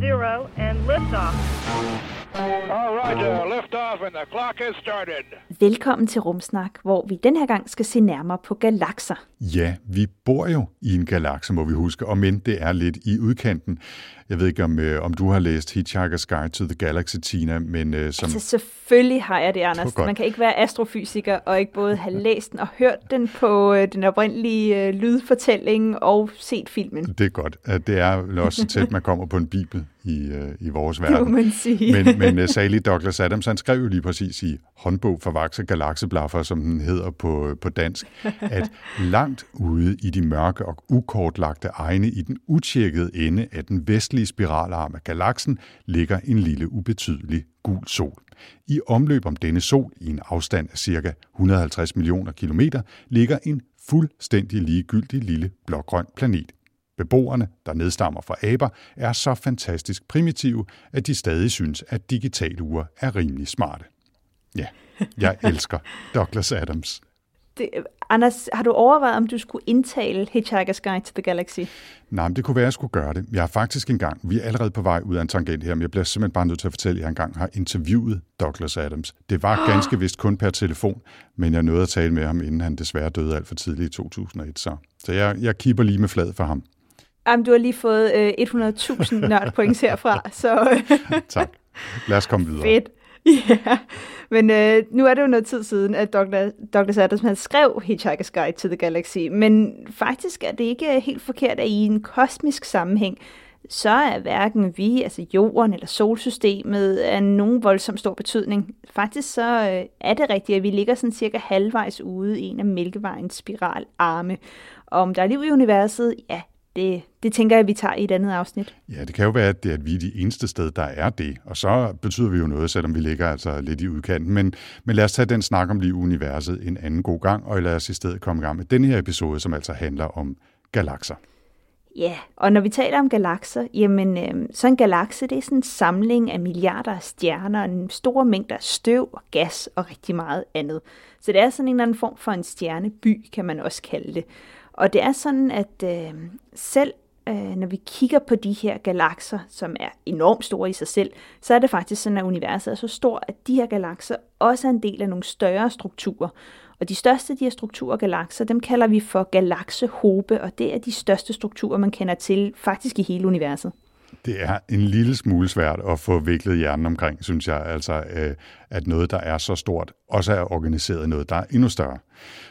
zero, and liftoff. All right, uh, lift off and the clock has started. Velkommen til Rumsnak, hvor vi den her gang skal se nærmere på galakser. Ja, vi bor jo i en galakse, må vi huske, og men det er lidt i udkanten. Jeg ved ikke, om, øh, om du har læst Hitchhiker's Guide to the Galaxy, Tina, men øh, som... Altså selvfølgelig har jeg det, Anders. Man kan ikke være astrofysiker og ikke både have læst den og hørt den på øh, den oprindelige øh, lydfortælling og set filmen. Det er godt. at Det er også så tæt, man kommer på en bibel i, øh, i vores Det må verden. man sige. Men, men uh, salig Douglas Adams, han skrev jo lige præcis i håndbog for vakse galakseblaffer, som den hedder på, på dansk, at langt ude i de mørke og ukortlagte egne i den utjekkede ende af den vestlige spiralarm af galaksen ligger en lille ubetydelig gul sol. I omløb om denne sol i en afstand af ca. 150 millioner kilometer ligger en fuldstændig ligegyldig lille blågrøn planet. Beboerne, der nedstammer fra aber, er så fantastisk primitive, at de stadig synes, at digitale ure er rimelig smarte. Ja, jeg elsker Douglas Adams. Det, Anders, har du overvejet, om du skulle indtale Hitchhiker's Guide to the Galaxy? Nej, men det kunne være, at jeg skulle gøre det. Jeg har faktisk engang, vi er allerede på vej ud af en tangent her, men jeg bliver simpelthen bare nødt til at fortælle, at jeg engang har interviewet Douglas Adams. Det var ganske vist kun per telefon, men jeg nåede at tale med ham, inden han desværre døde alt for tidligt i 2001. Så, så jeg, jeg kipper lige med fladet for ham. Jamen, du har lige fået øh, 100.000 nørdpoints herfra, så øh, Tak. Lad os komme videre. fedt. Ja, men øh, nu er det jo noget tid siden, at Douglas, Douglas Adams han skrev Hitchhiker's Guide to the Galaxy, men faktisk er det ikke helt forkert, at i en kosmisk sammenhæng, så er hverken vi, altså jorden eller solsystemet, af nogen voldsom stor betydning. Faktisk så øh, er det rigtigt, at vi ligger sådan cirka halvvejs ude i en af Mælkevejens spiralarme. Og om der er liv i universet, ja, det, det tænker jeg, vi tager i et andet afsnit. Ja, det kan jo være, at, det, at vi er de eneste sted, der er det. Og så betyder vi jo noget, selvom vi ligger altså lidt i udkanten. Men, men lad os tage den snak om liv i universet en anden god gang, og lad os i stedet komme i gang med den her episode, som altså handler om galakser. Ja, og når vi taler om galakser, jamen øh, så en galakse, det er sådan en samling af milliarder af stjerner, en store mængder af støv og gas og rigtig meget andet. Så det er sådan en eller anden form for en stjerneby, kan man også kalde det. Og det er sådan, at øh, selv øh, når vi kigger på de her galakser, som er enormt store i sig selv, så er det faktisk sådan, at universet er så stort, at de her galakser også er en del af nogle større strukturer. Og de største af de her strukturer galakser, dem kalder vi for galaksehobe, og det er de største strukturer, man kender til faktisk i hele universet. Det er en lille smule svært at få viklet hjernen omkring, synes jeg. Altså, øh, at noget, der er så stort, også er organiseret i noget, der er endnu større.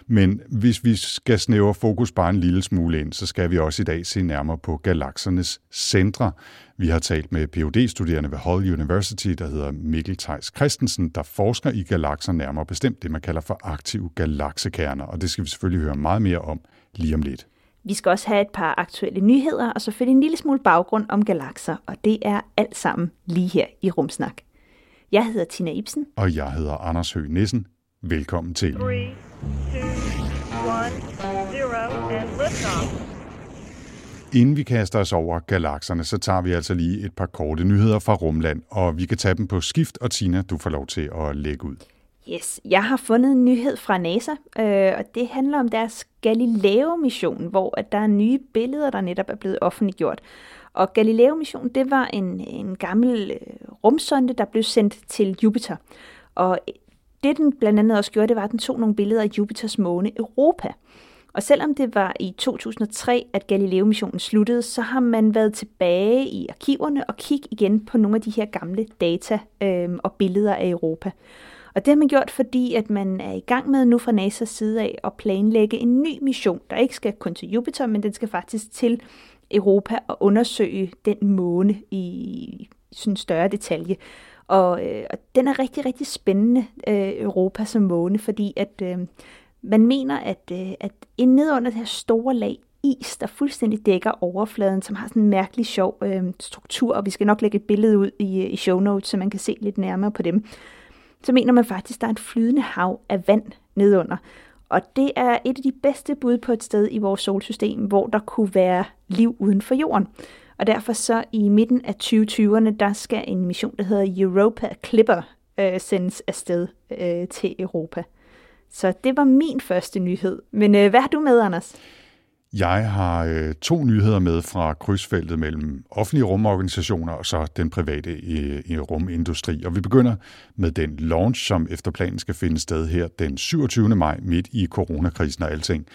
Men hvis vi skal snævre fokus bare en lille smule ind, så skal vi også i dag se nærmere på galaksernes centre. Vi har talt med phd studerende ved Hull University, der hedder Mikkel Theis Christensen, der forsker i galakser nærmere bestemt det, man kalder for aktive galaksekerner. Og det skal vi selvfølgelig høre meget mere om lige om lidt. Vi skal også have et par aktuelle nyheder, og selvfølgelig en lille smule baggrund om galakser, og det er alt sammen lige her i Rumsnak. Jeg hedder Tina Ibsen. Og jeg hedder Anders Høgh Nissen. Velkommen til. Three, two, one, zero, and liftoff. Inden vi kaster os over galakserne, så tager vi altså lige et par korte nyheder fra Rumland, og vi kan tage dem på skift, og Tina, du får lov til at lægge ud. Yes, jeg har fundet en nyhed fra NASA, øh, og det handler om deres Galileo-mission, hvor at der er nye billeder, der netop er blevet offentliggjort. Og Galileo-missionen, det var en, en gammel øh, rumsonde, der blev sendt til Jupiter. Og det den blandt andet også gjorde, det var, at den tog nogle billeder af Jupiters måne Europa. Og selvom det var i 2003, at Galileo-missionen sluttede, så har man været tilbage i arkiverne og kigge igen på nogle af de her gamle data øh, og billeder af Europa. Og det har man gjort, fordi at man er i gang med nu fra NASA's side af at planlægge en ny mission, der ikke skal kun til Jupiter, men den skal faktisk til Europa og undersøge den måne i sådan større detalje. Og, øh, og den er rigtig, rigtig spændende, øh, Europa som måne, fordi at øh, man mener, at, øh, at ned under det her store lag is, der fuldstændig dækker overfladen, som har sådan en mærkelig sjov øh, struktur, og vi skal nok lægge et billede ud i, øh, i show notes, så man kan se lidt nærmere på dem så mener man faktisk, at der er et flydende hav af vand nedunder. Og det er et af de bedste bud på et sted i vores solsystem, hvor der kunne være liv uden for jorden. Og derfor så i midten af 2020'erne, der skal en mission, der hedder Europa Clipper, øh, sendes afsted øh, til Europa. Så det var min første nyhed. Men øh, hvad har du med, Anders? Jeg har øh, to nyheder med fra krydsfeltet mellem offentlige rumorganisationer og så den private øh, rumindustri. Og vi begynder med den launch, som efter planen skal finde sted her den 27. maj midt i coronakrisen og alting.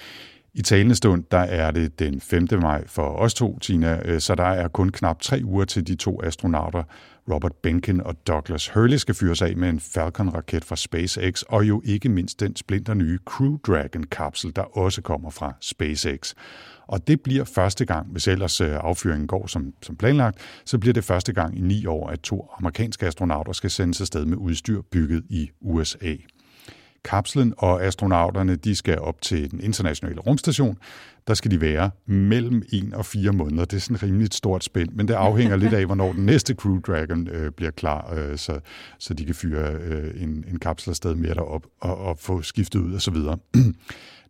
I talende stund, der er det den 5. maj for os to, Tina, øh, så der er kun knap tre uger til de to astronauter, Robert Benken og Douglas Hurley, skal fyres af med en Falcon-raket fra SpaceX, og jo ikke mindst den splinter nye Crew Dragon-kapsel, der også kommer fra SpaceX. Og det bliver første gang, hvis ellers øh, affyringen går som, som planlagt, så bliver det første gang i ni år, at to amerikanske astronauter skal sendes afsted med udstyr bygget i USA kapslen, og astronauterne de skal op til den internationale rumstation. Der skal de være mellem 1 og 4 måneder. Det er sådan et rimeligt stort spænd, men det afhænger lidt af, hvornår den næste Crew Dragon øh, bliver klar, øh, så, så de kan fyre øh, en, en kapsel afsted mere derop og, og få skiftet ud osv.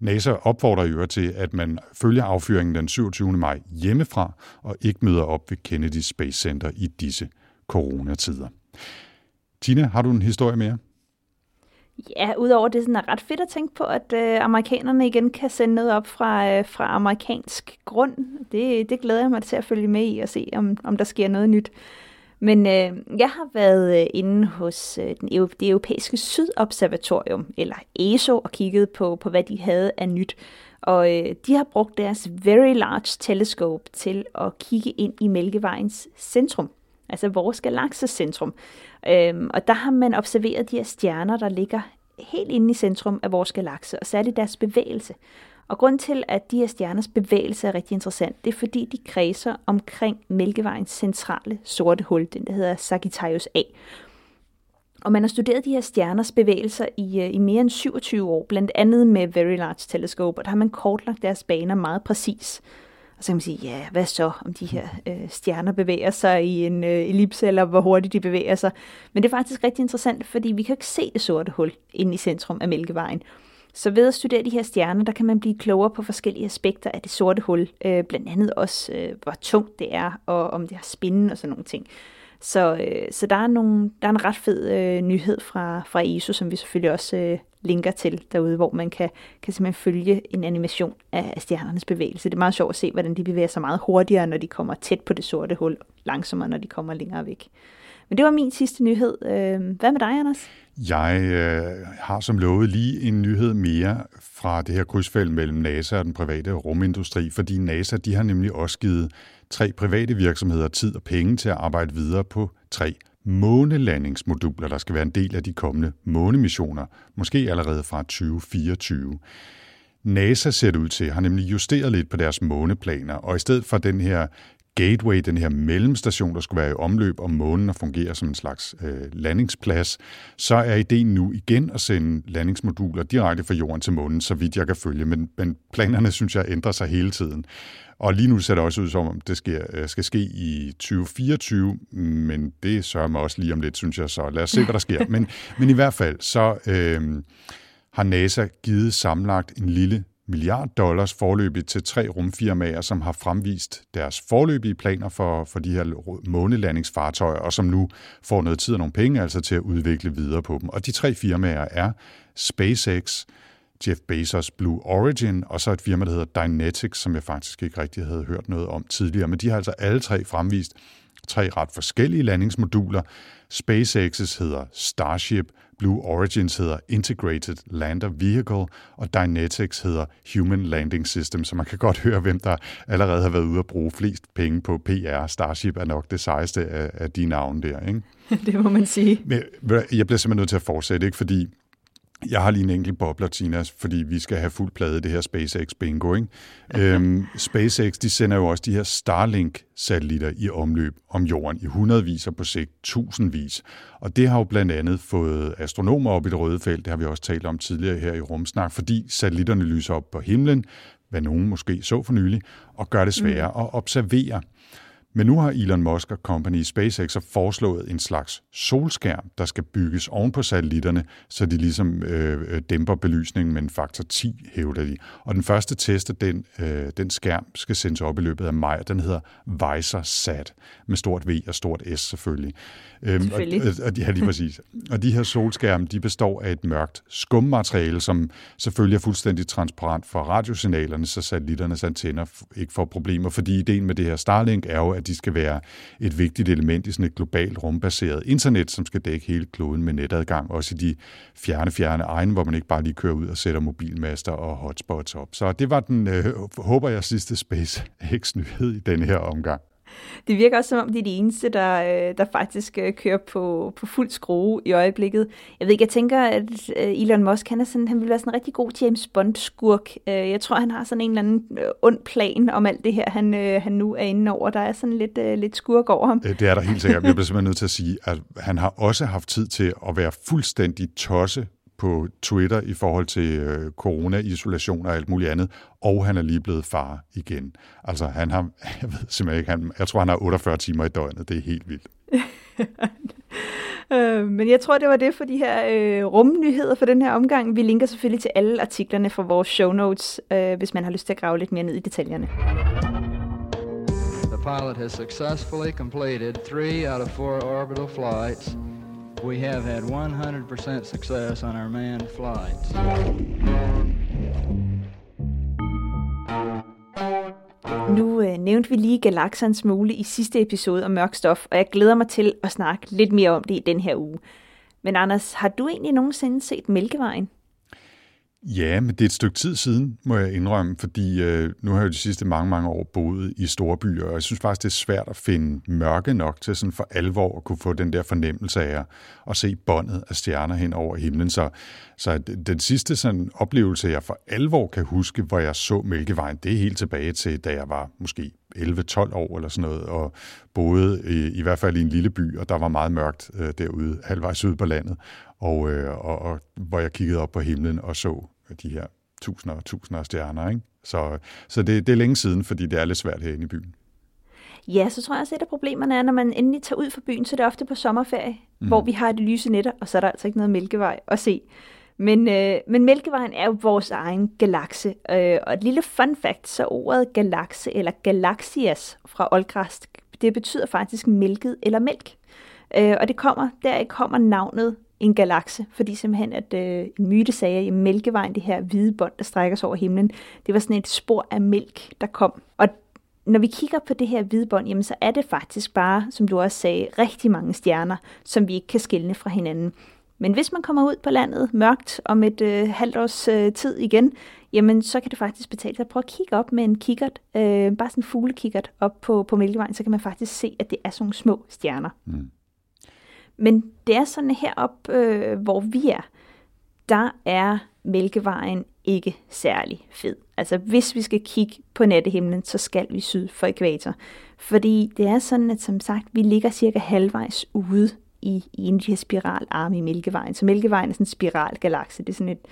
NASA opfordrer jo til, at man følger affyringen den 27. maj hjemmefra og ikke møder op ved Kennedy Space Center i disse coronatider. Tina, har du en historie mere? Ja, udover det sådan er ret fedt at tænke på, at øh, amerikanerne igen kan sende noget op fra, øh, fra amerikansk grund. Det, det glæder jeg mig til at følge med i og se, om, om der sker noget nyt. Men øh, jeg har været øh, inde hos øh, den, det europæiske sydobservatorium, eller ESO, og kigget på, på, hvad de havde af nyt. Og øh, de har brugt deres Very Large Telescope til at kigge ind i Mælkevejens centrum, altså vores galaksecentrum. Øhm, og der har man observeret de her stjerner, der ligger helt inde i centrum af vores galakse, og særligt deres bevægelse. Og grund til, at de her stjerners bevægelse er rigtig interessant, det er fordi, de kredser omkring Mælkevejens centrale sorte hul, den der hedder Sagittarius A. Og man har studeret de her stjerners bevægelser i, øh, i mere end 27 år, blandt andet med Very Large Telescope, og der har man kortlagt deres baner meget præcis. Og så kan man sige, ja, hvad så, om de her øh, stjerner bevæger sig i en øh, ellipse, eller hvor hurtigt de bevæger sig. Men det er faktisk rigtig interessant, fordi vi kan ikke se det sorte hul inde i centrum af Mælkevejen. Så ved at studere de her stjerner, der kan man blive klogere på forskellige aspekter af det sorte hul. Øh, blandt andet også, øh, hvor tungt det er, og om det har spinden og sådan nogle ting. Så, øh, så der, er nogle, der er en ret fed øh, nyhed fra, fra ESO, som vi selvfølgelig også øh, linker til derude, hvor man kan, kan simpelthen følge en animation af, af stjernernes bevægelse. Det er meget sjovt at se, hvordan de bevæger sig meget hurtigere, når de kommer tæt på det sorte hul, langsommere, når de kommer længere væk. Men det var min sidste nyhed. Øhm, hvad med dig, Anders? Jeg øh, har som lovet lige en nyhed mere fra det her krydsfelt mellem NASA og den private rumindustri, fordi NASA de har nemlig også givet tre private virksomheder tid og penge til at arbejde videre på tre månelandingsmoduler, der skal være en del af de kommende månemissioner, måske allerede fra 2024. NASA ser det ud til, har nemlig justeret lidt på deres måneplaner, og i stedet for den her Gateway, den her mellemstation, der skulle være i omløb om månen og fungere som en slags øh, landingsplads, så er ideen nu igen at sende landingsmoduler direkte fra jorden til månen, så vidt jeg kan følge. Men, men planerne, synes jeg, ændrer sig hele tiden. Og lige nu ser det også ud som om, det skal, øh, skal ske i 2024, men det sørger mig også lige om lidt, synes jeg. Så lad os se, hvad der sker. Men, men i hvert fald, så øh, har NASA givet samlagt en lille milliard dollars forløbigt til tre rumfirmaer, som har fremvist deres forløbige planer for, for de her månelandingsfartøjer, og som nu får noget tid og nogle penge altså til at udvikle videre på dem. Og de tre firmaer er SpaceX, Jeff Bezos Blue Origin, og så et firma, der hedder Dynetics, som jeg faktisk ikke rigtig havde hørt noget om tidligere. Men de har altså alle tre fremvist tre ret forskellige landingsmoduler. SpaceX's hedder Starship, Blue Origins hedder Integrated Lander Vehicle, og Dynetics hedder Human Landing System, så man kan godt høre, hvem der allerede har været ude at bruge flest penge på PR. Starship er nok det sejeste af, af de navne der, ikke? det må man sige. Men jeg bliver simpelthen nødt til at fortsætte, ikke? fordi jeg har lige en enkelt bobler, Tina, fordi vi skal have fuld plade det her SpaceX bingo. Ikke? øhm, SpaceX de sender jo også de her Starlink-satellitter i omløb om jorden i hundredvis og på sigt tusindvis. Og det har jo blandt andet fået astronomer op i det røde felt, det har vi også talt om tidligere her i Rumsnak, fordi satellitterne lyser op på himlen, hvad nogen måske så for nylig, og gør det sværere mm. at observere. Men nu har Elon Musk og company SpaceX så foreslået en slags solskærm, der skal bygges oven på satellitterne, så de ligesom øh, dæmper belysningen med en faktor 10, hævder de. Og den første test af den, øh, den skærm skal sendes op i løbet af maj, og den hedder Visor Sat, med stort V og stort S selvfølgelig. Øhm, Selvfølgelig. Og, og, ja, lige præcis. Og de her solskærme, de består af et mørkt skummateriale, som selvfølgelig er fuldstændig transparent for radiosignalerne, så satellitternes antenner ikke får problemer, fordi ideen med det her Starlink er jo, at de skal være et vigtigt element i sådan et globalt rumbaseret internet, som skal dække hele kloden med netadgang, også i de fjerne, fjerne egne, hvor man ikke bare lige kører ud og sætter mobilmaster og hotspots op. Så det var den, øh, håber jeg, sidste SpaceX-nyhed i denne her omgang. Det virker også som om, de er de eneste, der, øh, der faktisk øh, kører på, på fuld skrue i øjeblikket. Jeg ved ikke, jeg tænker, at øh, Elon Musk, han, er sådan, han vil være sådan en rigtig god James Bond-skurk. Jeg tror, han har sådan en eller anden ond plan om alt det her, han, han nu er inde over. Der er sådan lidt, lidt skurk over ham. Det er der helt sikkert. Jeg bliver simpelthen nødt til at sige, at han har også haft tid til at være fuldstændig tosse på Twitter i forhold til øh, corona-isolation og alt muligt andet, og han er lige blevet far igen. Altså, han har, jeg ved simpelthen ikke, han, jeg tror, han har 48 timer i døgnet. Det er helt vildt. Øh, men jeg tror, det var det for de her øh, rumnyheder for den her omgang. Vi linker selvfølgelig til alle artiklerne fra vores show notes, øh, hvis man har lyst til at grave lidt mere ned i detaljerne. The pilot has successfully completed three out of four orbital flights. We have had 100% success on our manned flights. Nu øh, nævnte vi lige galaksernes smule i sidste episode om mørk stof, og jeg glæder mig til at snakke lidt mere om det i den her uge. Men Anders, har du egentlig nogensinde set Mælkevejen? Ja, men det er et stykke tid siden, må jeg indrømme, fordi øh, nu har jeg jo de sidste mange, mange år boet i store byer, og jeg synes faktisk, det er svært at finde mørke nok til sådan for alvor at kunne få den der fornemmelse af at, at se båndet af stjerner hen over himlen. Så, så den sidste sådan oplevelse, jeg for alvor kan huske, hvor jeg så Mælkevejen, det er helt tilbage til, da jeg var måske 11-12 år eller sådan noget, og boede i, i hvert fald i en lille by, og der var meget mørkt øh, derude, halvvejs ude på landet, og, øh, og, og hvor jeg kiggede op på himlen og så de her tusinder og tusinder af stjerner. Ikke? Så, så det, det er længe siden, fordi det er lidt svært herinde i byen. Ja, så tror jeg også, at et af problemerne er, når man endelig tager ud fra byen, så er det ofte på sommerferie, mm. hvor vi har det lyse nætter, og så er der altså ikke noget Mælkevej at se. Men, øh, men Mælkevejen er jo vores egen galakse, øh, og et lille fun fact, så ordet galakse, eller galaxias fra oldgræsk, det betyder faktisk mælket eller mælk. Øh, og det kommer, der kommer navnet en galakse, fordi simpelthen, at øh, en myte sagde, at Mælkevejen, det her hvide bånd, der strækker sig over himlen, det var sådan et spor af mælk, der kom. Og når vi kigger på det her hvide bånd, jamen, så er det faktisk bare, som du også sagde, rigtig mange stjerner, som vi ikke kan skille fra hinanden. Men hvis man kommer ud på landet mørkt om et øh, halvt års øh, tid igen, jamen så kan det faktisk betale sig at prøve at kigge op med en kikkert, øh, bare sådan en fuglekikkert op på, på Mælkevejen, så kan man faktisk se, at det er sådan nogle små stjerner. Mm. Men det er sådan herop, øh, hvor vi er, der er Mælkevejen ikke særlig fed. Altså hvis vi skal kigge på nattehimlen, så skal vi syd for ekvator. Fordi det er sådan, at som sagt, vi ligger cirka halvvejs ude i, i en her spiralarm i Mælkevejen. Så Mælkevejen er sådan en spiralgalakse. Det er sådan et,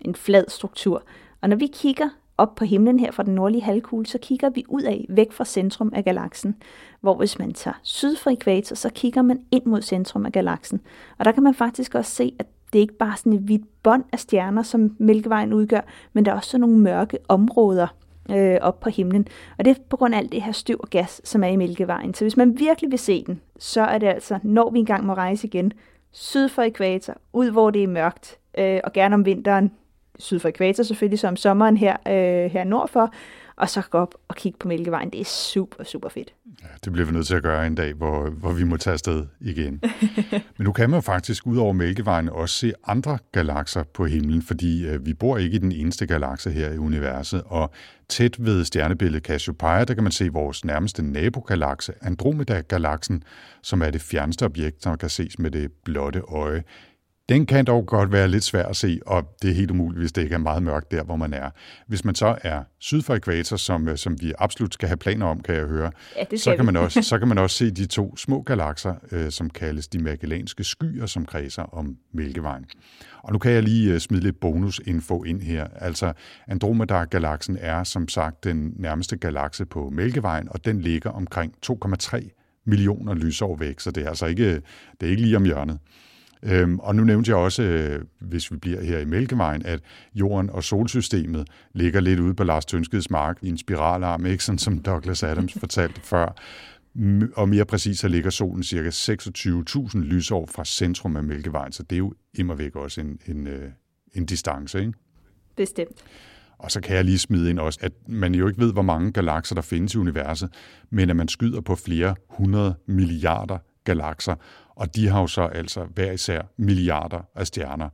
en flad struktur. Og når vi kigger op på himlen her fra den nordlige halvkugle, så kigger vi ud af, væk fra centrum af galaksen. Hvor hvis man tager syd for ekvator, så kigger man ind mod centrum af galaksen. Og der kan man faktisk også se, at det er ikke bare sådan et hvidt bånd af stjerner, som Mælkevejen udgør, men der er også sådan nogle mørke områder øh, op på himlen. Og det er på grund af alt det her støv og gas, som er i Mælkevejen. Så hvis man virkelig vil se den, så er det altså, når vi engang må rejse igen, syd for ekvator, ud hvor det er mørkt, øh, og gerne om vinteren, syd for ekvator selvfølgelig, som sommeren her, øh, her nordfor, og så gå op og kigge på Mælkevejen. Det er super, super fedt. Ja, det bliver vi nødt til at gøre en dag, hvor, hvor vi må tage afsted igen. Men nu kan man jo faktisk ud over Mælkevejen også se andre galakser på himlen, fordi øh, vi bor ikke i den eneste galakse her i universet, og tæt ved stjernebilledet Cassiopeia, der kan man se vores nærmeste nabogalakse, Andromeda-galaksen, som er det fjerneste objekt, som kan ses med det blotte øje. Den kan dog godt være lidt svær at se, og det er helt umuligt, hvis det ikke er meget mørkt der, hvor man er. Hvis man så er syd for ekvator, som, øh, som vi absolut skal have planer om, kan jeg høre, Ja, så kan, vi. man også, så kan man også se de to små galakser, øh, som kaldes de magellanske skyer, som kredser om Mælkevejen. Og nu kan jeg lige øh, smide lidt bonusinfo ind her. Altså, Andromeda-galaksen er som sagt den nærmeste galakse på Mælkevejen, og den ligger omkring 2,3 millioner lysår væk, så det er altså ikke, det er ikke lige om hjørnet. Øhm, og nu nævnte jeg også, øh, hvis vi bliver her i Mælkevejen, at jorden og solsystemet ligger lidt ude på Lars Tønskeds mark i en spiralarm, ikke? Sådan som Douglas Adams fortalte før. Og mere præcis, så ligger solen cirka 26.000 lysår fra centrum af Mælkevejen, så det er jo immer væk også en, en, øh, en distance, ikke? Bestemt. Og så kan jeg lige smide ind også, at man jo ikke ved, hvor mange galakser der findes i universet, men at man skyder på flere hundrede milliarder galakser, og de har jo så altså hver især milliarder af stjerner.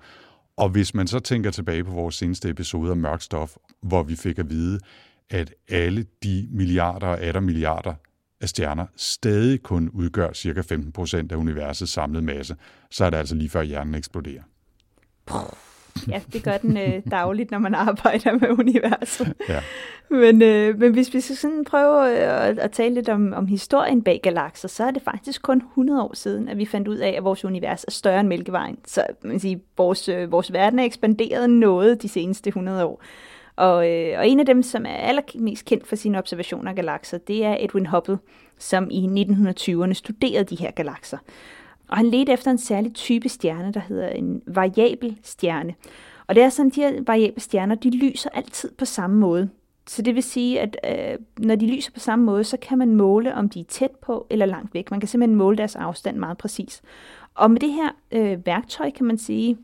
Og hvis man så tænker tilbage på vores seneste episode af Mørk Stof, hvor vi fik at vide, at alle de milliarder og atter milliarder af stjerner stadig kun udgør ca. 15% af universets samlede masse, så er det altså lige før hjernen eksploderer. Ja, det gør den øh, dagligt, når man arbejder med universet. Ja. Men, øh, men hvis vi skal sådan prøve øh, at, at tale lidt om, om historien bag galakser, så er det faktisk kun 100 år siden, at vi fandt ud af, at vores univers er større end Mælkevejen. Så man kan sige, vores, øh, vores verden er ekspanderet noget de seneste 100 år. Og, øh, og en af dem, som er allermest kendt for sine observationer af galakser, det er Edwin Hubble, som i 1920'erne studerede de her galakser. Og han ledte efter en særlig type stjerne, der hedder en variabel stjerne. Og det er sådan, at de her variable stjerner, de lyser altid på samme måde. Så det vil sige, at øh, når de lyser på samme måde, så kan man måle, om de er tæt på eller langt væk. Man kan simpelthen måle deres afstand meget præcis. Og med det her øh, værktøj, kan man sige,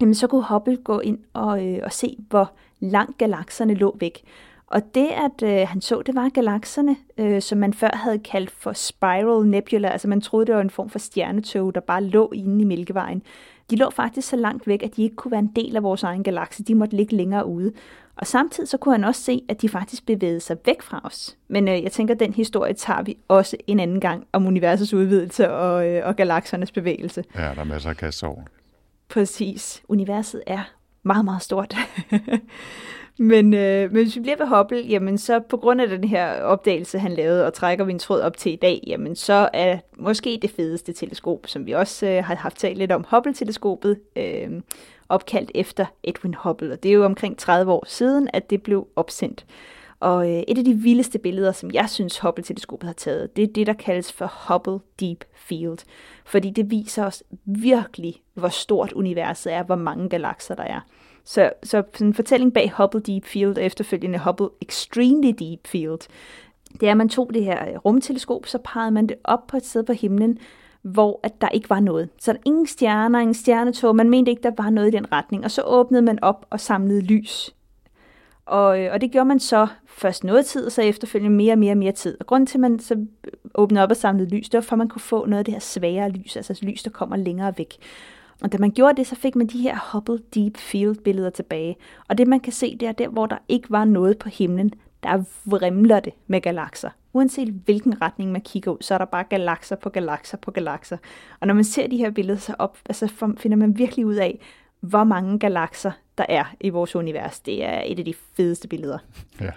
jamen, så kunne Hubble gå ind og, øh, og se, hvor langt galakserne lå væk. Og det, at øh, han så, det var galakserne, øh, som man før havde kaldt for spiral nebula. Altså man troede, det var en form for stjernetog, der bare lå inde i Mælkevejen. De lå faktisk så langt væk, at de ikke kunne være en del af vores egen galakse. De måtte ligge længere ude. Og samtidig så kunne han også se, at de faktisk bevægede sig væk fra os. Men øh, jeg tænker, at den historie tager vi også en anden gang om universets udvidelse og, øh, og galaksernes bevægelse. Ja, der er masser af kasse over. Præcis. Universet er meget, meget stort. men, øh, men hvis vi bliver ved Hubble, jamen så på grund af den her opdagelse, han lavede, og trækker vi en tråd op til i dag, jamen så er måske det fedeste teleskop, som vi også øh, har haft talt lidt om, Hubble-teleskopet, øh, opkaldt efter Edwin Hubble. Og det er jo omkring 30 år siden, at det blev opsendt. Og øh, et af de vildeste billeder, som jeg synes Hubble-teleskopet har taget, det er det, der kaldes for Hubble Deep Field. Fordi det viser os virkelig, hvor stort universet er, hvor mange galakser der er. Så, så en fortælling bag Hubble Deep Field og efterfølgende Hubble Extremely Deep Field, det er, at man tog det her øh, rumteleskop, så pegede man det op på et sted på himlen, hvor at der ikke var noget. Så der ingen stjerner, ingen stjernetog, man mente ikke, der var noget i den retning. Og så åbnede man op og samlede lys og, øh, og det gjorde man så først noget tid, og så efterfølgende mere og mere og mere tid. Og grunden til, at man så øh, åbnede op og samlede lys, det var for, at man kunne få noget af det her svagere lys, altså lys, der kommer længere væk. Og da man gjorde det, så fik man de her Hubble Deep Field billeder tilbage. Og det man kan se, det er der, hvor der ikke var noget på himlen, der vrimler det med galakser. Uanset hvilken retning man kigger ud, så er der bare galakser på galakser på galakser. Og når man ser de her billeder, så op, altså finder man virkelig ud af, hvor mange galakser der er i vores univers. Det er et af de fedeste billeder. Ja.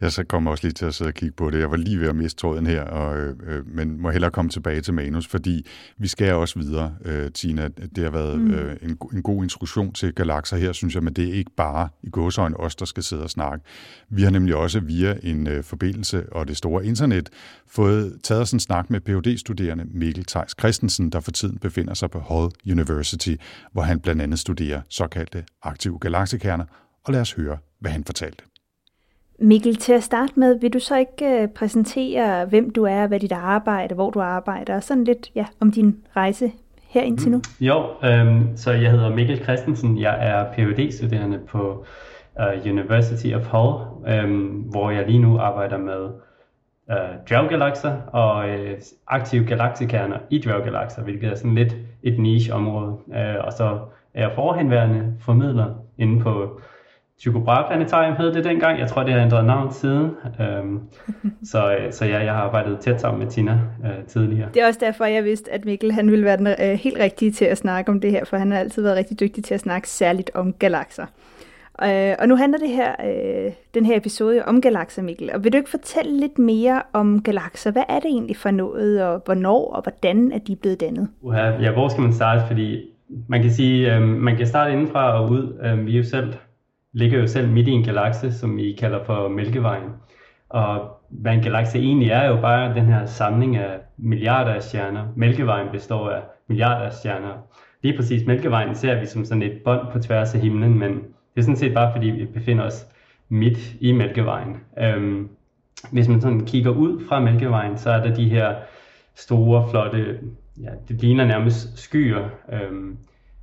Jeg så kommer også lige til at sidde og kigge på det. Jeg var lige ved at miste tråden her, og, øh, men må hellere komme tilbage til manus, fordi vi skal også videre, øh, Tina. Det har været mm. øh, en, en god introduktion til galakser her, synes jeg, men det er ikke bare i gåsøjne os, der skal sidde og snakke. Vi har nemlig også via en øh, forbindelse og det store internet fået taget sådan en snak med phd studerende Mikkel Theis Christensen, der for tiden befinder sig på Hull University, hvor han blandt andet studerer såkaldte aktive galaksekerner, og lad os høre, hvad han fortalte. Mikkel, til at starte med, vil du så ikke uh, præsentere, hvem du er, hvad dit arbejde, hvor du arbejder, og sådan lidt ja, om din rejse her indtil nu? Jo, øhm, så jeg hedder Mikkel Christensen. Jeg er phd studerende på uh, University of Hull, øhm, hvor jeg lige nu arbejder med uh, dværggalakser og uh, aktive galaksekerner i dværggalakser, hvilket er sådan lidt et niche-område. Uh, og så er jeg forhenværende formidler inde på Tycho Brahe Planetarium hed det dengang. Jeg tror, det har ændret navn siden. Øhm, så, øh, så ja, jeg har arbejdet tæt sammen med Tina øh, tidligere. Det er også derfor, jeg vidste, at Mikkel han ville være den øh, helt rigtige til at snakke om det her, for han har altid været rigtig dygtig til at snakke særligt om galakser. Øh, og nu handler det her, øh, den her episode om galakser, Mikkel. Og vil du ikke fortælle lidt mere om galakser? Hvad er det egentlig for noget, og hvornår og hvordan er de blevet dannet? Uha, ja, hvor skal man starte? Fordi man kan sige, øh, man kan starte indenfra og ud. Øh, vi er jo selv, ligger jo selv midt i en galakse, som vi kalder for Mælkevejen. Og hvad en galakse egentlig er, er jo bare den her samling af milliarder af stjerner. Mælkevejen består af milliarder af stjerner. Lige præcis Mælkevejen ser vi som sådan et bånd på tværs af himlen, men det er sådan set bare fordi, vi befinder os midt i Mælkevejen. Øhm, hvis man sådan kigger ud fra Mælkevejen, så er der de her store, flotte, ja, det ligner nærmest skyer, øhm,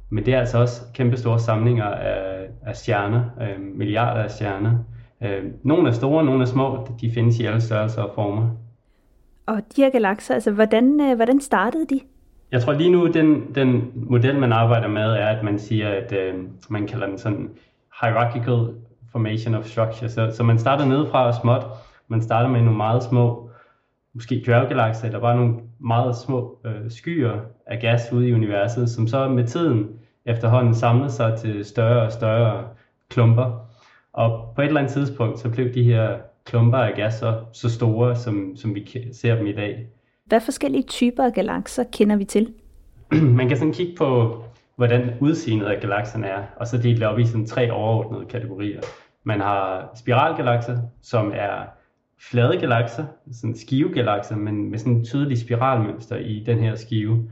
men det er altså også kæmpe store samlinger af, af stjerner, øhm, milliarder af stjerner. Øhm, nogle er store, nogle er små, de findes i alle størrelser og former. Og de her galakser, altså hvordan, øh, hvordan startede de? Jeg tror lige nu, den, den model, man arbejder med, er, at man siger, at øh, man kalder den sådan hierarchical formation of structure. Så, så man starter nedefra og småt. Man starter med nogle meget små, måske dværggalakser, eller bare nogle meget små øh, skyer af gas ude i universet, som så med tiden efterhånden samler sig til større og større klumper. Og på et eller andet tidspunkt, så blev de her klumper af gas så, så store, som, som vi ser dem i dag. Hvad forskellige typer af galakser kender vi til? Man kan sådan kigge på hvordan udseendet af galakserne er, og så dele det op i sådan tre overordnede kategorier. Man har spiralgalakser, som er flade galakser, sådan skivegalakser, men med sådan en tydelig spiralmønster i den her skive.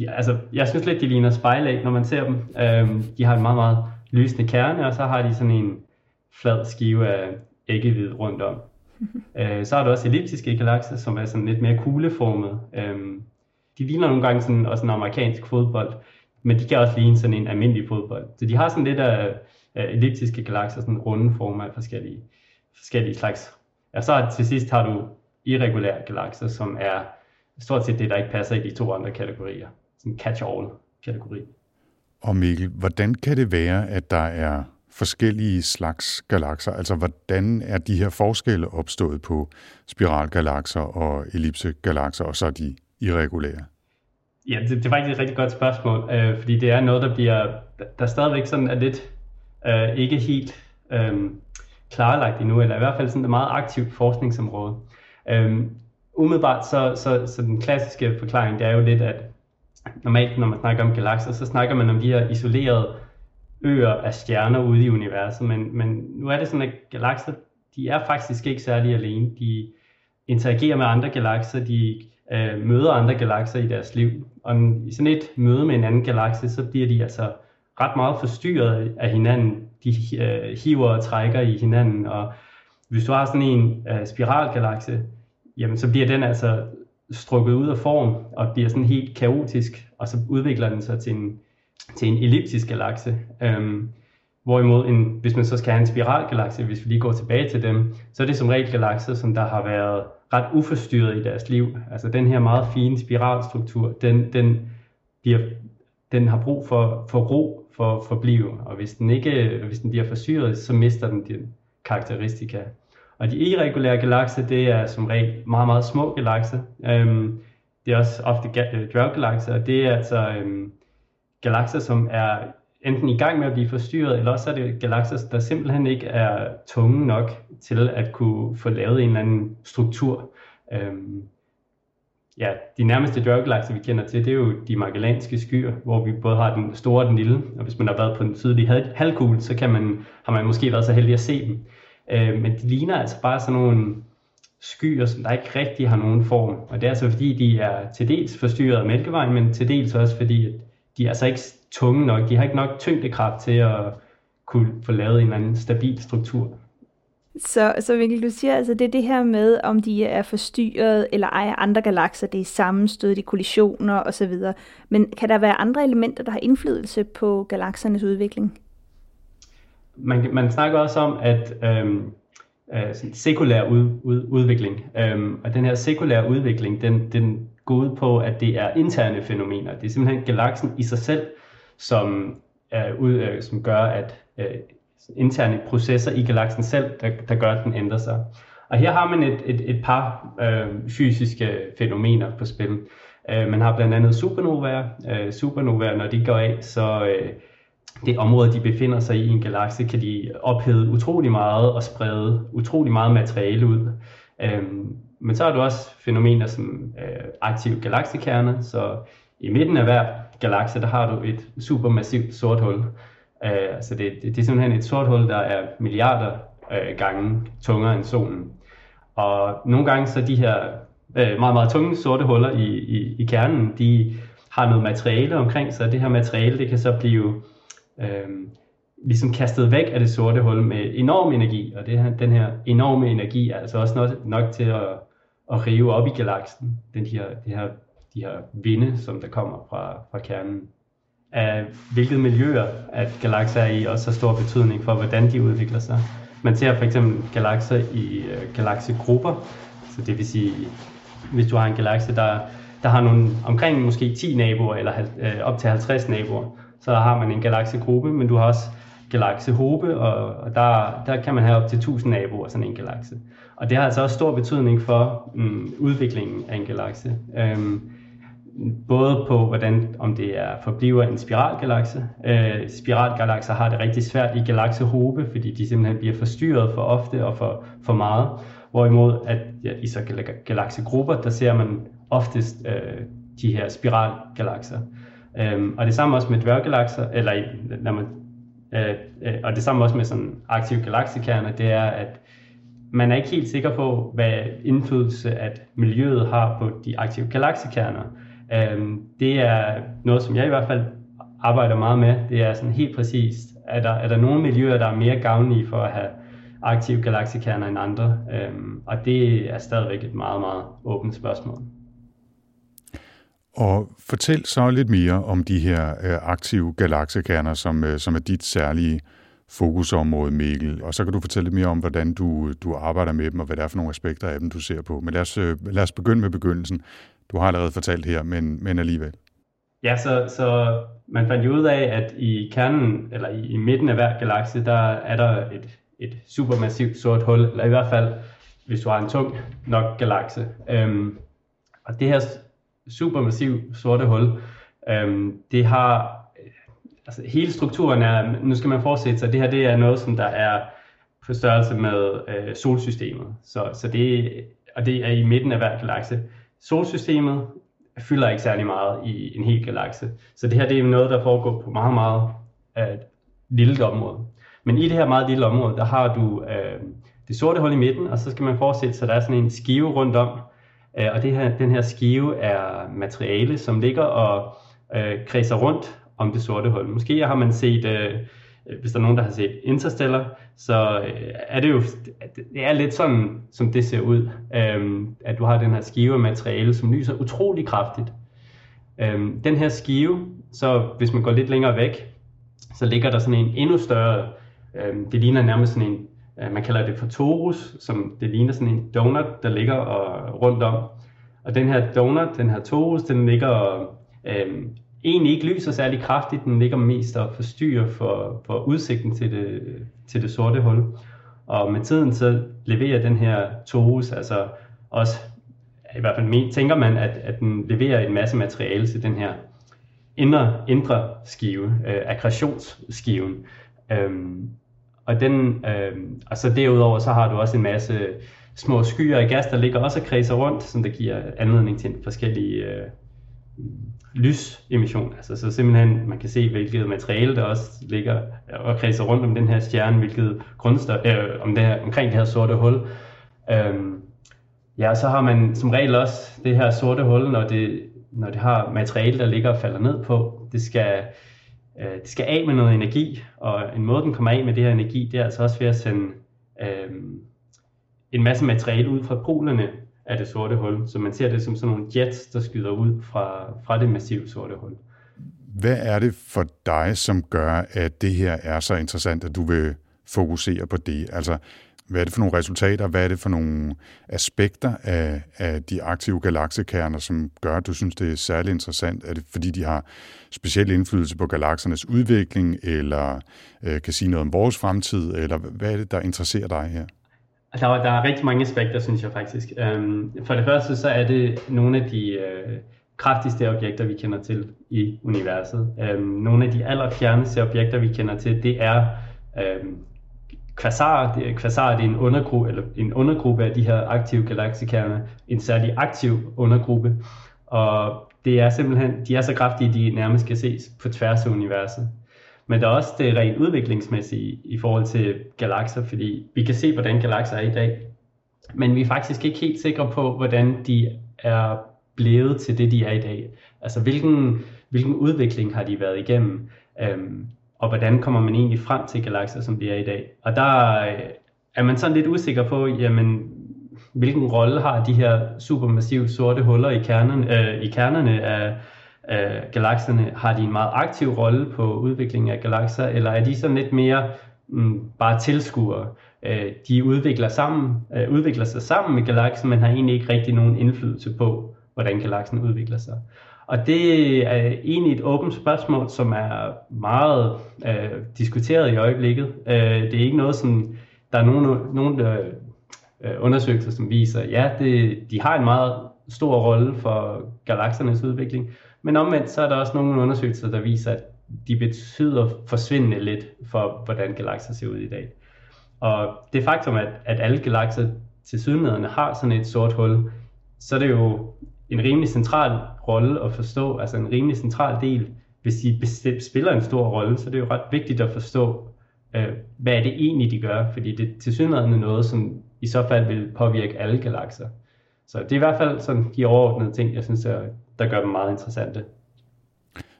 Ja, altså, jeg synes lidt, de ligner spejlæg, når man ser dem. Øhm, de har en meget, meget lysende kerne, og så har de sådan en flad skive af æggehvid rundt om. øh, så har du også elliptiske galakser, som er sådan lidt mere kugleformet. Øhm, de ligner nogle gange sådan, også en amerikansk fodbold, men de kan også ligne sådan en almindelig fodbold. Så de har sådan lidt af, af elliptiske galakser, sådan runde former af forskellige, forskellige slags. Og så til sidst har du irregulære galakser, som er stort set det, der ikke passer i de to andre kategorier. Sådan catch-all kategori. Og Mikkel, hvordan kan det være, at der er forskellige slags galakser? Altså, hvordan er de her forskelle opstået på spiralgalakser og ellipsegalakser, og så de irregulære? Ja, det, det er faktisk et rigtig godt spørgsmål, øh, fordi det er noget, der bliver, der stadigvæk sådan er lidt øh, ikke helt øh, klarlagt endnu, eller i hvert fald sådan et meget aktivt forskningsområde. Øhm, umiddelbart så, så, så den klassiske forklaring, det er jo lidt, at normalt når man snakker om galakser, så snakker man om de her isolerede øer af stjerner ude i universet, men, men nu er det sådan, at galakser, de er faktisk ikke særlig alene. De interagerer med andre galakser, de øh, møder andre galakser i deres liv. Og i sådan et møde med en anden galakse, så bliver de altså ret meget forstyrret af hinanden. De øh, hiver og trækker i hinanden, og hvis du har sådan en øh, spiralgalakse, jamen så bliver den altså strukket ud af form og bliver sådan helt kaotisk, og så udvikler den sig til en, til en elliptisk galakse. Øhm, hvorimod, en, hvis man så skal have en spiralgalakse, hvis vi lige går tilbage til dem, så er det som regel galakser, som der har været ret uforstyrret i deres liv. Altså den her meget fine spiralstruktur, den, den, bliver, den har brug for, for ro for at forblive, og hvis den, ikke, hvis den bliver forstyrret, så mister den de karakteristika. Og de irregulære galakser, det er som regel meget, meget små galakser. Øhm, det er også ofte øh, dværggalakser, og det er altså øhm, galakser, som er enten i gang med at blive forstyrret, eller også er det galakser, der simpelthen ikke er tunge nok til at kunne få lavet en eller anden struktur. Øhm, ja, de nærmeste dværggalakser, vi kender til, det er jo de magellanske skyer, hvor vi både har den store og den lille, og hvis man har været på den sydlige halvkugle, så kan man, har man måske været så heldig at se dem. Øh, men de ligner altså bare sådan nogle skyer, som der ikke rigtig har nogen form, og det er altså fordi, de er til dels forstyrret af mælkevejen, men til dels også fordi, at de er altså ikke tunge nok, de har ikke nok tyngdekraft til at kunne få lavet en eller anden stabil struktur. Så, så Mikkel, du siger altså, det er det her med, om de er forstyrret eller ej andre galakser, det er sammenstød, de kollisioner osv. Men kan der være andre elementer, der har indflydelse på galaksernes udvikling? Man, man snakker også om, at øhm, øh, sekulær ud, ud, udvikling, øhm, og den her sekulære udvikling, den, den går ud på, at det er interne fænomener. Det er simpelthen galaksen i sig selv, som, er ud, øh, som gør, at øh, interne processer i galaksen selv, der, der gør, at den ændrer sig. Og her har man et, et, et par øh, fysiske fænomener på spil. Øh, man har blandt andet supernovaer. Øh, supernovaer, når de går af, så øh, det område, de befinder sig i i en galakse, kan de ophede utrolig meget og sprede utrolig meget materiale ud. Øh, men så har du også fænomener som øh, aktive galaksekerner, så i midten af hver galakse, der har du et supermassivt sort hul. Øh, så det, det, det er simpelthen et sort hul, der er milliarder øh, gange tungere end solen. Og nogle gange så de her øh, meget, meget tunge sorte huller i, i, i kernen, de har noget materiale omkring sig, det her materiale, det kan så blive øh, ligesom kastet væk af det sorte hul med enorm energi, og det her, den her enorme energi er altså også nok, nok til at, at rive op i galaksen, den her, det her, de her vinde, som der kommer fra, fra kernen. Af hvilket miljøer, at galakser er i, også har stor betydning for, hvordan de udvikler sig. Man ser for eksempel galakser i øh, galaksegrupper, så det vil sige, hvis du har en galakse, der, der har nogle omkring måske 10 naboer, eller øh, op til 50 naboer, så har man en galaksegruppe, men du har også galaksehobe, og, og der, der kan man have op til 1000 naboer, sådan en galakse. Og det har altså også stor betydning for mm, udviklingen af en galakse. Um, både på, hvordan, om det er forbliver en spiralgalakse. Øh, spiralgalakser har det rigtig svært i galaksehobe, fordi de simpelthen bliver forstyrret for ofte og for, for meget. Hvorimod at ja, i så galaksegrupper, der ser man oftest øh, de her spiralgalakser. Øh, og det samme også med dværggalakser, eller når man, øh, øh, og det samme også med sådan aktive galaksekerner, det er, at man er ikke helt sikker på, hvad indflydelse at miljøet har på de aktive galaksekerner. Øhm, det er noget, som jeg i hvert fald arbejder meget med. Det er sådan helt præcist, er der, er der nogle miljøer, der er mere gavnlige for at have aktive galaksekerner end andre? Øhm, og det er stadigvæk et meget, meget åbent spørgsmål. Og fortæl så lidt mere om de her øh, aktive galaksekerner, som, øh, som er dit særlige fokusområde, Mikkel. Og så kan du fortælle lidt mere om, hvordan du, du arbejder med dem, og hvad det er for nogle aspekter af dem, du ser på. Men lad os, øh, lad os begynde med begyndelsen. Du har allerede fortalt her, men, men alligevel. Ja, så, så man fandt jo ud af, at i kernen, eller i, i midten af hver galakse, der er der et, et supermassivt sort hul, eller i hvert fald, hvis du har en tung nok galakse. Øhm, og det her supermassiv sorte hul, øhm, det har, altså hele strukturen er, nu skal man forestille sig, det her det er noget, som der er på størrelse med øh, solsystemet. Så, så det, og det er i midten af hver galakse. Solsystemet fylder ikke særlig meget i en hel galakse. Så det her det er noget, der foregår på meget, meget øh, lille område. Men i det her meget lille område, der har du øh, det sorte hul i midten, og så skal man forestille sig, at der er sådan en skive rundt om, øh, og det her, den her skive er materiale, som ligger og øh, kredser rundt om det sorte hul. Måske har man set, øh, Øh, hvis der er nogen, der har set Interstellar, så øh, er det jo det er lidt sådan, som det ser ud, Øhm, at du har den her skive af materiale, som lyser utrolig kraftigt. Øhm, den her skive, så hvis man går lidt længere væk, så ligger der sådan en endnu større, øhm, det ligner nærmest sådan en, øh, man kalder det for torus, som det ligner sådan en donut, der ligger og, rundt om. Og den her donut, den her torus, den ligger og, øhm, egentlig ikke lyser særlig kraftigt, den ligger mest og forstyrrer for, for udsigten til det, til det sorte hul. Og med tiden så leverer den her torus altså også, i hvert fald tænker man, at, at den leverer en masse materiale til den her indre, indre skive, øh, akkretionsskiven. Øhm, og den, øh, og så derudover så har du også en masse små skyer af gas, der ligger også og kredser rundt, som der giver anledning til forskellige øh, lysemission. Altså så simpelthen, man kan se, hvilket materiale der også ligger og kredser rundt om den her stjerne, hvilket grundstof, øh, om det her, omkring det her sorte hul. Øhm, ja, så har man som regel også det her sorte hul, når det, når det har materiale, der ligger og falder ned på. Det skal, øh, det skal af med noget energi, og en måde, den kommer af med det her energi, det er altså også ved at sende øh, en masse materiale ud fra polerne af det sorte hul. Så man ser det som sådan nogle jets, der skyder ud fra, fra det massive sorte hul. Hvad er det for dig, som gør, at det her er så interessant, at du vil fokusere på det? Altså, hvad er det for nogle resultater, hvad er det for nogle aspekter af, af de aktive galaksekerner, som gør, at du synes, det er særlig interessant? Er det fordi, de har speciel indflydelse på galaksernes udvikling, eller øh, kan sige noget om vores fremtid, eller hvad er det, der interesserer dig her? Altså, der er, der er rigtig mange aspekter, synes jeg faktisk. Øhm, for det første, så er det nogle af de øh, kraftigste objekter, vi kender til i universet. Øhm, nogle af de allerfjerneste objekter, vi kender til, det er øhm, Quasar, det, quasar det er en undergruppe, eller en undergruppe af de her aktive galaksekerner, en særlig aktiv undergruppe, og det er simpelthen, de er så kraftige, de nærmest kan ses på tværs af universet. Men der er også det rent udviklingsmæssige i forhold til galakser, fordi vi kan se, hvordan galakser er i dag, men vi er faktisk ikke helt sikre på, hvordan de er blevet til det, de er i dag. Altså hvilken, hvilken udvikling har de været igennem? Øhm, og hvordan kommer man egentlig frem til galakser, som de er i dag. Og der øh, er man sådan lidt usikker på, jamen, hvilken rolle har de her supermassive sorte huller i kernerne, øh, i kernerne af, øh, galakserne? Har de en meget aktiv rolle på udviklingen af galakser, eller er de sådan lidt mere mm, bare tilskuere? Øh, de udvikler, sammen, øh, udvikler sig sammen med galaksen, men har egentlig ikke rigtig nogen indflydelse på, hvordan galaksen udvikler sig. Og det er egentlig et åbent spørgsmål, som er meget øh, diskuteret i øjeblikket. Øh, det er ikke noget, som der er nogen, nogen der, øh, undersøgelser, som viser, ja, det, de har en meget stor rolle for galaksernes udvikling, men omvendt så er der også nogle undersøgelser, der viser, at de betyder forsvindende lidt for, hvordan galakser ser ud i dag. Og det faktum, at, at alle galakser til sydenladerne har sådan et sort hul, så er det jo en rimelig central rolle at forstå, altså en rimelig central del, hvis de spiller en stor rolle, så det er jo ret vigtigt at forstå, øh, hvad er det egentlig, de gør, fordi det til synligheden er noget, som i så fald vil påvirke alle galakser. Så det er i hvert fald sådan de overordnede ting, jeg synes, er der gør dem meget interessante.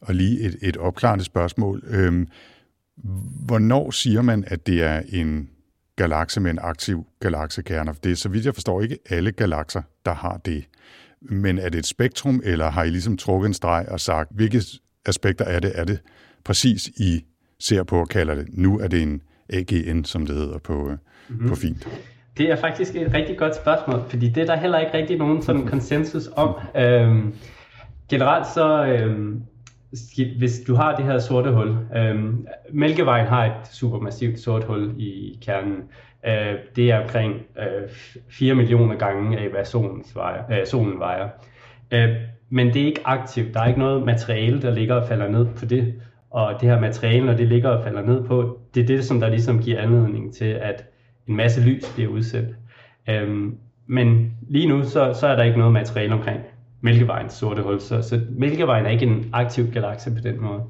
Og lige et, et opklarende spørgsmål. Øhm, hvornår siger man, at det er en galakse med en aktiv galaksekerne? Det er, så vidt jeg forstår, ikke alle galakser, der har det. Men er det et spektrum, eller har I ligesom trukket en streg og sagt, hvilke aspekter er det, er det præcis I ser på og kalder det? Nu er det en AGN, som det hedder på, mm-hmm. på fint. Det er faktisk et rigtig godt spørgsmål, fordi det er der heller ikke rigtig nogen sådan konsensus om. Øhm, generelt så, øh, hvis du har det her sorte hul, øh, Mælkevejen har et supermassivt sort hul i kernen, Øh, det er omkring øh, 4 millioner gange af, hvad solen vejer. Øh, solen vejer. Øh, men det er ikke aktivt. Der er ikke noget materiale, der ligger og falder ned på det. Og det her materiale, når det ligger og falder ned på, det er det, som der ligesom giver anledning til, at en masse lys bliver udsendt. Øh, men lige nu, så, så er der ikke noget materiale omkring Mælkevejens sorte hul, så, så Mælkevejen er ikke en aktiv galakse på den måde.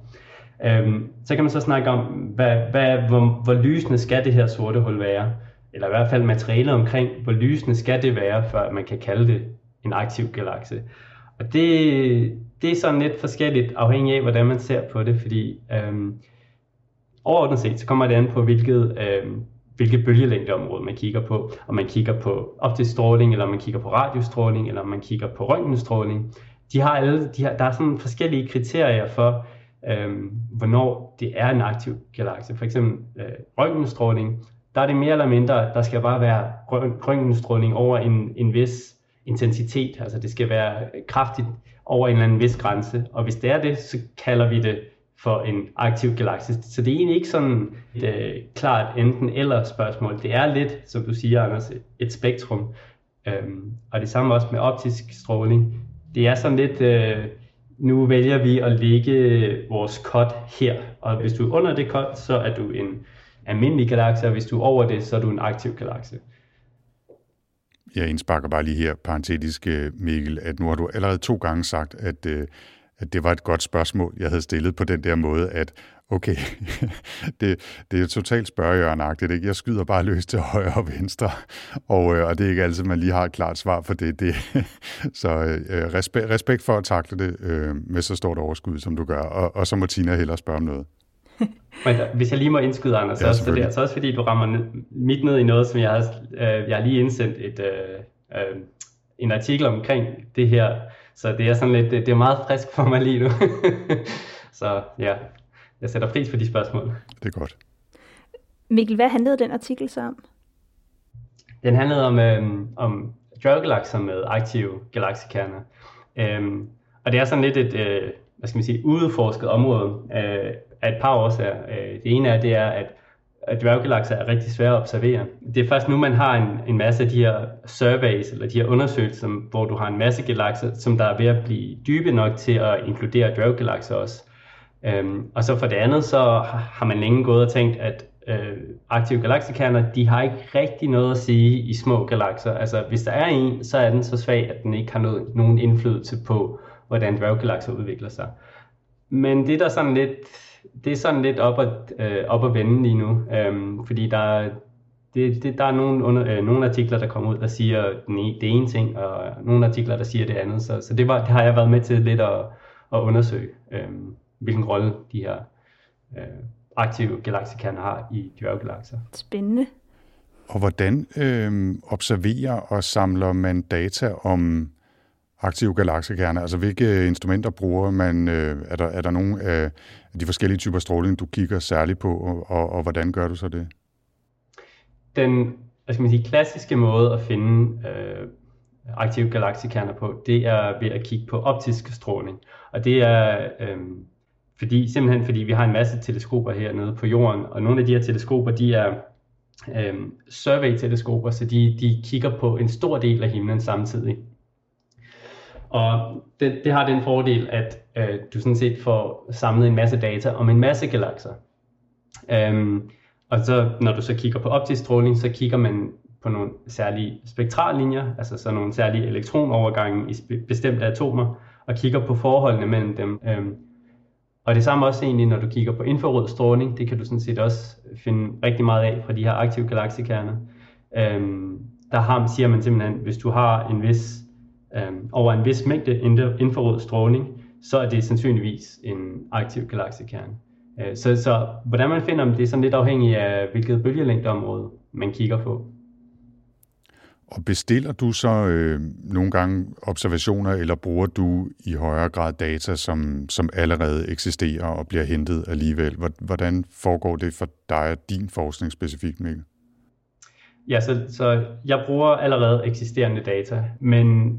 Øhm, så kan man så snakke om, hvad, hvad, hvor, hvor lysende skal det her sorte hul være? Eller i hvert fald materialet omkring, hvor lysende skal det være, før man kan kalde det en aktiv galakse. Og det, det er sådan lidt forskelligt, afhængig af, hvordan man ser på det, fordi øhm, overordnet set, så kommer det an på, hvilket, øhm, hvilket bølgelængdeområde man kigger på. Om man kigger på optisk stråling, eller om man kigger på radiostråling, eller om man kigger på røntgenstråling. De har alle, de har, der er sådan forskellige kriterier for, øh, hvornår det er en aktiv galakse. For eksempel øh, røntgenstråling, der er det mere eller mindre, der skal bare være røntgenstråling over en, en vis intensitet, altså det skal være kraftigt over en eller anden vis grænse, og hvis det er det, så kalder vi det for en aktiv galakse. Så det er egentlig ikke sådan et øh, klart enten eller spørgsmål. Det er lidt, som du siger, Anders, et spektrum. Øhm, og det samme også med optisk stråling. Det er sådan lidt, øh, nu vælger vi at lægge vores cut her, og hvis du er under det cut, så er du en almindelig galakse, og hvis du er over det, så er du en aktiv galakse. Jeg indsparker bare lige her parentetisk, øh, Mikkel, at nu har du allerede to gange sagt, at, øh, at det var et godt spørgsmål, jeg havde stillet på den der måde, at okay, det, det er totalt spørgehjørnagtigt. Ikke? Jeg skyder bare løs til højre og venstre, og, øh, og det er ikke altid, man lige har et klart svar for det. det så øh, respekt, respekt for at takle det øh, med så stort overskud, som du gør, og, og så må Tina hellere spørge om noget. Men hvis jeg lige må indskyde, Anders, ja, så, det, så også fordi du rammer ned, midt ned i noget, som jeg har, øh, jeg har lige indsendt et, øh, øh, en artikel omkring det her, så det er sådan lidt, det, er meget frisk for mig lige nu. så ja, jeg sætter pris på de spørgsmål. Det er godt. Mikkel, hvad handlede den artikel så om? Den handlede om, øhm, om dværggalakser med aktive galaksekerner. Øhm, og det er sådan lidt et, øh, hvad skal man sige, udforsket område øh, af et par årsager. Øh, det ene er, det er, at at dværggalakser er rigtig svære at observere. Det er først nu, man har en, en masse af de her surveys, eller de her undersøgelser, hvor du har en masse galakser, som der er ved at blive dybe nok til at inkludere dværggalakser også. Øhm, og så for det andet, så har man længe gået og tænkt, at øh, aktive galaksekerner, de har ikke rigtig noget at sige i små galakser. Altså, hvis der er en, så er den så svag, at den ikke har noget, nogen indflydelse på, hvordan dværggalakser udvikler sig. Men det der sådan lidt det er sådan lidt op at, øh, op at vende lige nu, øhm, fordi der, det, det, der er nogle, under, øh, nogle artikler, der kommer ud, der siger den ene, det ene ting, og nogle artikler, der siger det andet. Så, så det, var, det har jeg været med til lidt at, at undersøge, øh, hvilken rolle de her øh, aktive galaksekerner har i dværggalakser. Spændende. Og hvordan øh, observerer og samler man data om aktive galaksekerner? Altså hvilke øh, instrumenter bruger man? Øh, er, der, er der nogle øh, af de forskellige typer stråling, du kigger særligt på, og, og, og hvordan gør du så det? Den hvad skal man sige, klassiske måde at finde øh, aktive galaksekerner på, det er ved at kigge på optisk stråling. Og det er øh, fordi, simpelthen fordi vi har en masse teleskoper hernede på jorden, og nogle af de her teleskoper, de er øh, survey-teleskoper, så de, de kigger på en stor del af himlen samtidig. Og det, det har den fordel, at øh, du sådan set får samlet en masse data om en masse galakser. Øhm, og så når du så kigger på optisk stråling, så kigger man på nogle særlige spektrallinjer, altså så nogle særlige elektronovergange i bestemte atomer, og kigger på forholdene mellem dem. Øhm, og det samme også egentlig, når du kigger på infrarød stråling, det kan du sådan set også finde rigtig meget af fra de her aktive galaksekerner. Øhm, der har, siger man simpelthen, hvis du har en vis øh, over en vis mængde infrarød stråling, så er det sandsynligvis en aktiv galaksekerne. Øh, så, så hvordan man finder dem, det er sådan lidt afhængigt af, hvilket bølgelængdeområde man kigger på. Og bestiller du så øh, nogle gange observationer, eller bruger du i højere grad data, som, som allerede eksisterer og bliver hentet alligevel? Hvordan foregår det for dig og din forskning specifikt, Mikkel? Ja, så, så jeg bruger allerede eksisterende data, men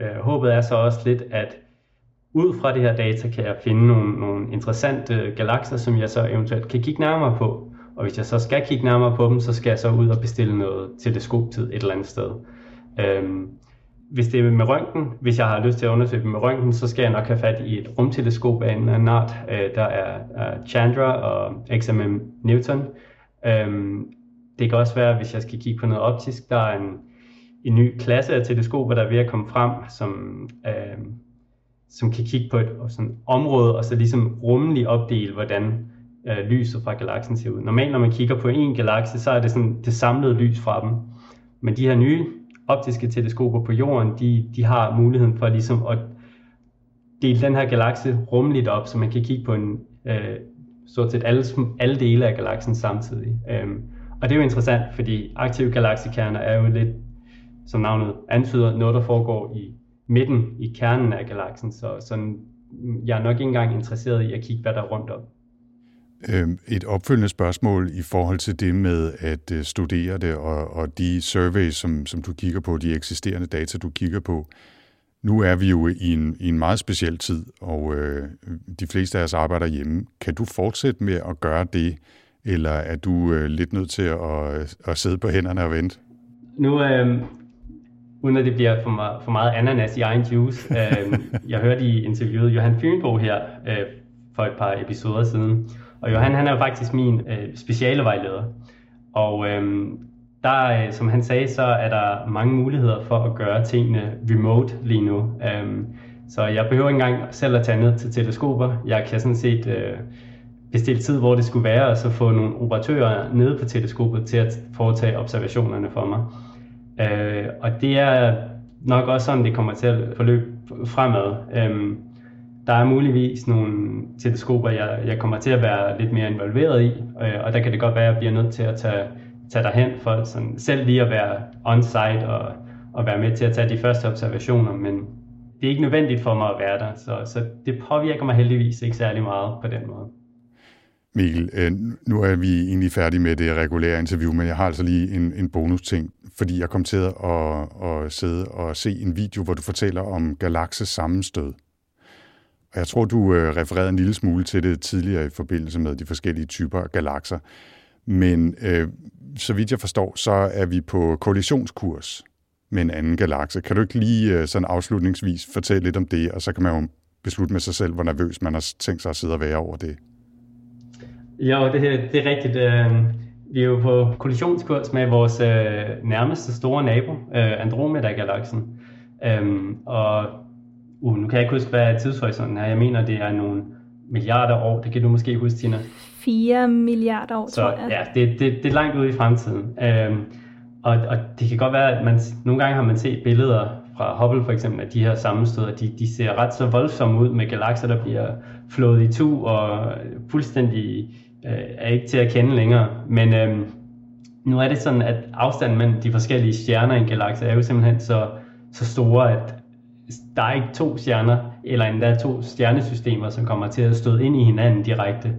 Øh, håbet er så også lidt, at ud fra det her data kan jeg finde nogle, nogle interessante galakser, som jeg så eventuelt kan kigge nærmere på. Og hvis jeg så skal kigge nærmere på dem, så skal jeg så ud og bestille noget teleskoptid et eller andet sted. Øhm, hvis det er med røntgen, hvis jeg har lyst til at undersøge dem med røntgen, så skal jeg nok have fat i et rumteleskop af en eller anden art. Øh, der er, er Chandra og XMM Newton. Øhm, det kan også være, hvis jeg skal kigge på noget optisk, der er en en ny klasse af teleskoper, der er ved at komme frem, som, øh, som kan kigge på et sådan område, og så ligesom rummeligt opdele, hvordan øh, lyset fra galaksen ser ud. Normalt, når man kigger på en galakse, så er det sådan det samlede lys fra dem. Men de her nye optiske teleskoper på jorden, de, de har muligheden for ligesom at dele den her galakse rummeligt op, så man kan kigge på en, øh, stort set alle, alle dele af galaksen samtidig. Øhm, og det er jo interessant, fordi aktive galaksekerner er jo lidt som navnet antyder, noget, der foregår i midten, i kernen af galaksen. Så sådan, jeg er nok ikke engang interesseret i at kigge, hvad der er rundt om. Øhm, et opfølgende spørgsmål i forhold til det med at øh, studere det, og, og de surveys, som, som du kigger på, de eksisterende data, du kigger på. Nu er vi jo i en, i en meget speciel tid, og øh, de fleste af os arbejder hjemme. Kan du fortsætte med at gøre det, eller er du øh, lidt nødt til at, at sidde på hænderne og vente? Nu, øh, uden at det bliver for meget, for meget ananas i egen juice. Øh, jeg hørte i interviewet Johan Fynbo her øh, for et par episoder siden. Og Johan han er jo faktisk min øh, specialevejleder. Og øh, der, øh, som han sagde, så er der mange muligheder for at gøre tingene remote lige nu. Øh, så jeg behøver ikke engang selv at tage ned til teleskoper. Jeg kan sådan set øh, bestille tid, hvor det skulle være, og så få nogle operatører nede på teleskopet til at foretage observationerne for mig. Øh, og det er nok også sådan, det kommer til at forløbe fremad. Øh, der er muligvis nogle teleskoper, jeg, jeg kommer til at være lidt mere involveret i, øh, og der kan det godt være, at jeg bliver nødt til at tage, tage derhen for sådan, selv lige at være on-site og, og være med til at tage de første observationer, men det er ikke nødvendigt for mig at være der, så, så det påvirker mig heldigvis ikke særlig meget på den måde. Mikkel, øh, nu er vi egentlig færdige med det regulære interview, men jeg har altså lige en, en bonus-ting, fordi jeg kom til at, at sidde og se en video, hvor du fortæller om galakses sammenstød. Og jeg tror, du øh, refererede en lille smule til det tidligere i forbindelse med de forskellige typer af galakser. Men øh, så vidt jeg forstår, så er vi på kollisionskurs med en anden galakse. Kan du ikke lige øh, sådan afslutningsvis fortælle lidt om det, og så kan man jo beslutte med sig selv, hvor nervøs man har tænkt sig at sidde og være over det? Jo, det, det er rigtigt. Øh, vi er jo på kollisionskurs med vores øh, nærmeste store nabo, øh, Andromeda-galaksen. Øhm, og uh, nu kan jeg ikke huske, hvad tidshorisonten er. Jeg mener, det er nogle milliarder år. Det kan du måske huske, Tina. 4 milliarder år, Så tror jeg. ja, det, det, det er langt ude i fremtiden. Øhm, og, og det kan godt være, at man, nogle gange har man set billeder fra Hubble for eksempel, at de her sammenstød, de, de ser ret så voldsomme ud med galakser, der bliver flået i tu og fuldstændig øh, er ikke til at kende længere. Men øh, nu er det sådan, at afstanden mellem de forskellige stjerner i en galakse er jo simpelthen så, så store, at der er ikke to stjerner, eller endda to stjernesystemer, som kommer til at støde ind i hinanden direkte.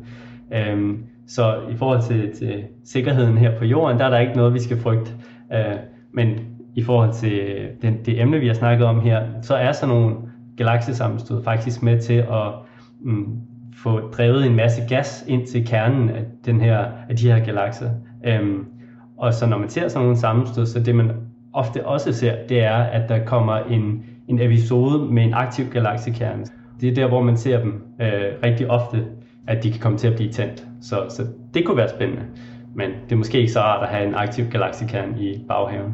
Øh, så i forhold til, til sikkerheden her på jorden, der er der ikke noget, vi skal frygte. Øh, men i forhold til den, det emne, vi har snakket om her, så er sådan nogle galaksesammenstød faktisk med til at mm, få drevet en masse gas ind til kernen af, den her, af de her galakser. Øhm, og så når man ser sådan nogle sammenstød, så det man ofte også ser, det er, at der kommer en, en episode med en aktiv galaksekerne. Det er der, hvor man ser dem øh, rigtig ofte, at de kan komme til at blive tændt. Så, så det kunne være spændende. Men det er måske ikke så rart at have en aktiv galaksekerne i baghaven.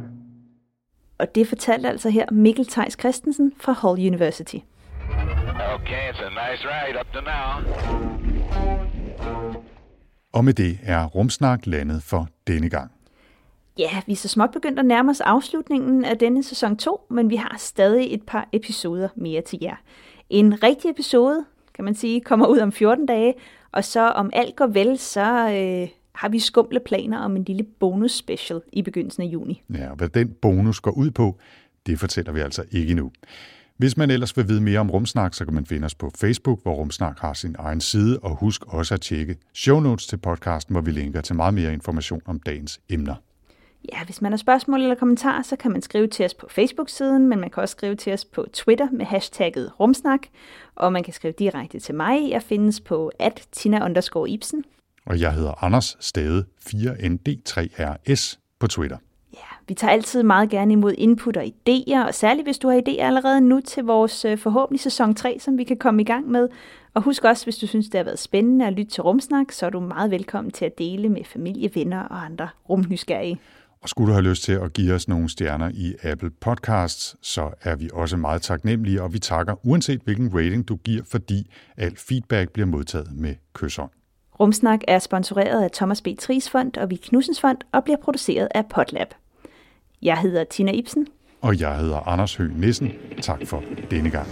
Og det fortalte altså her Mikkel Theis Christensen fra Hull University. Okay, it's a nice ride up to now. Og med det er Rumsnak landet for denne gang. Ja, vi er så småt begyndt at nærme os afslutningen af denne sæson 2, men vi har stadig et par episoder mere til jer. En rigtig episode, kan man sige, kommer ud om 14 dage, og så om alt går vel, så øh, har vi skumle planer om en lille bonus special i begyndelsen af juni. Ja, og hvad den bonus går ud på, det fortæller vi altså ikke nu. Hvis man ellers vil vide mere om Rumsnak, så kan man finde os på Facebook, hvor Rumsnak har sin egen side, og husk også at tjekke show notes til podcasten, hvor vi linker til meget mere information om dagens emner. Ja, hvis man har spørgsmål eller kommentarer, så kan man skrive til os på Facebook-siden, men man kan også skrive til os på Twitter med hashtagget rumsnak, og man kan skrive direkte til mig. Jeg findes på at tina Ibsen. Og jeg hedder Anders Stade 4ND3RS på Twitter. Ja, vi tager altid meget gerne imod input og idéer, og særligt hvis du har idéer allerede nu til vores øh, forhåbentlig sæson 3, som vi kan komme i gang med. Og husk også, hvis du synes, det har været spændende at lytte til Rumsnak, så er du meget velkommen til at dele med familie, venner og andre rumnysgerrige. Og skulle du have lyst til at give os nogle stjerner i Apple Podcasts, så er vi også meget taknemmelige, og vi takker uanset hvilken rating du giver, fordi al feedback bliver modtaget med kysshånd. Rumsnak er sponsoreret af Thomas B. Tries Fond og Vi Knudsens Fond og bliver produceret af Potlab. Jeg hedder Tina Ibsen. Og jeg hedder Anders Høgh Nissen. Tak for denne gang.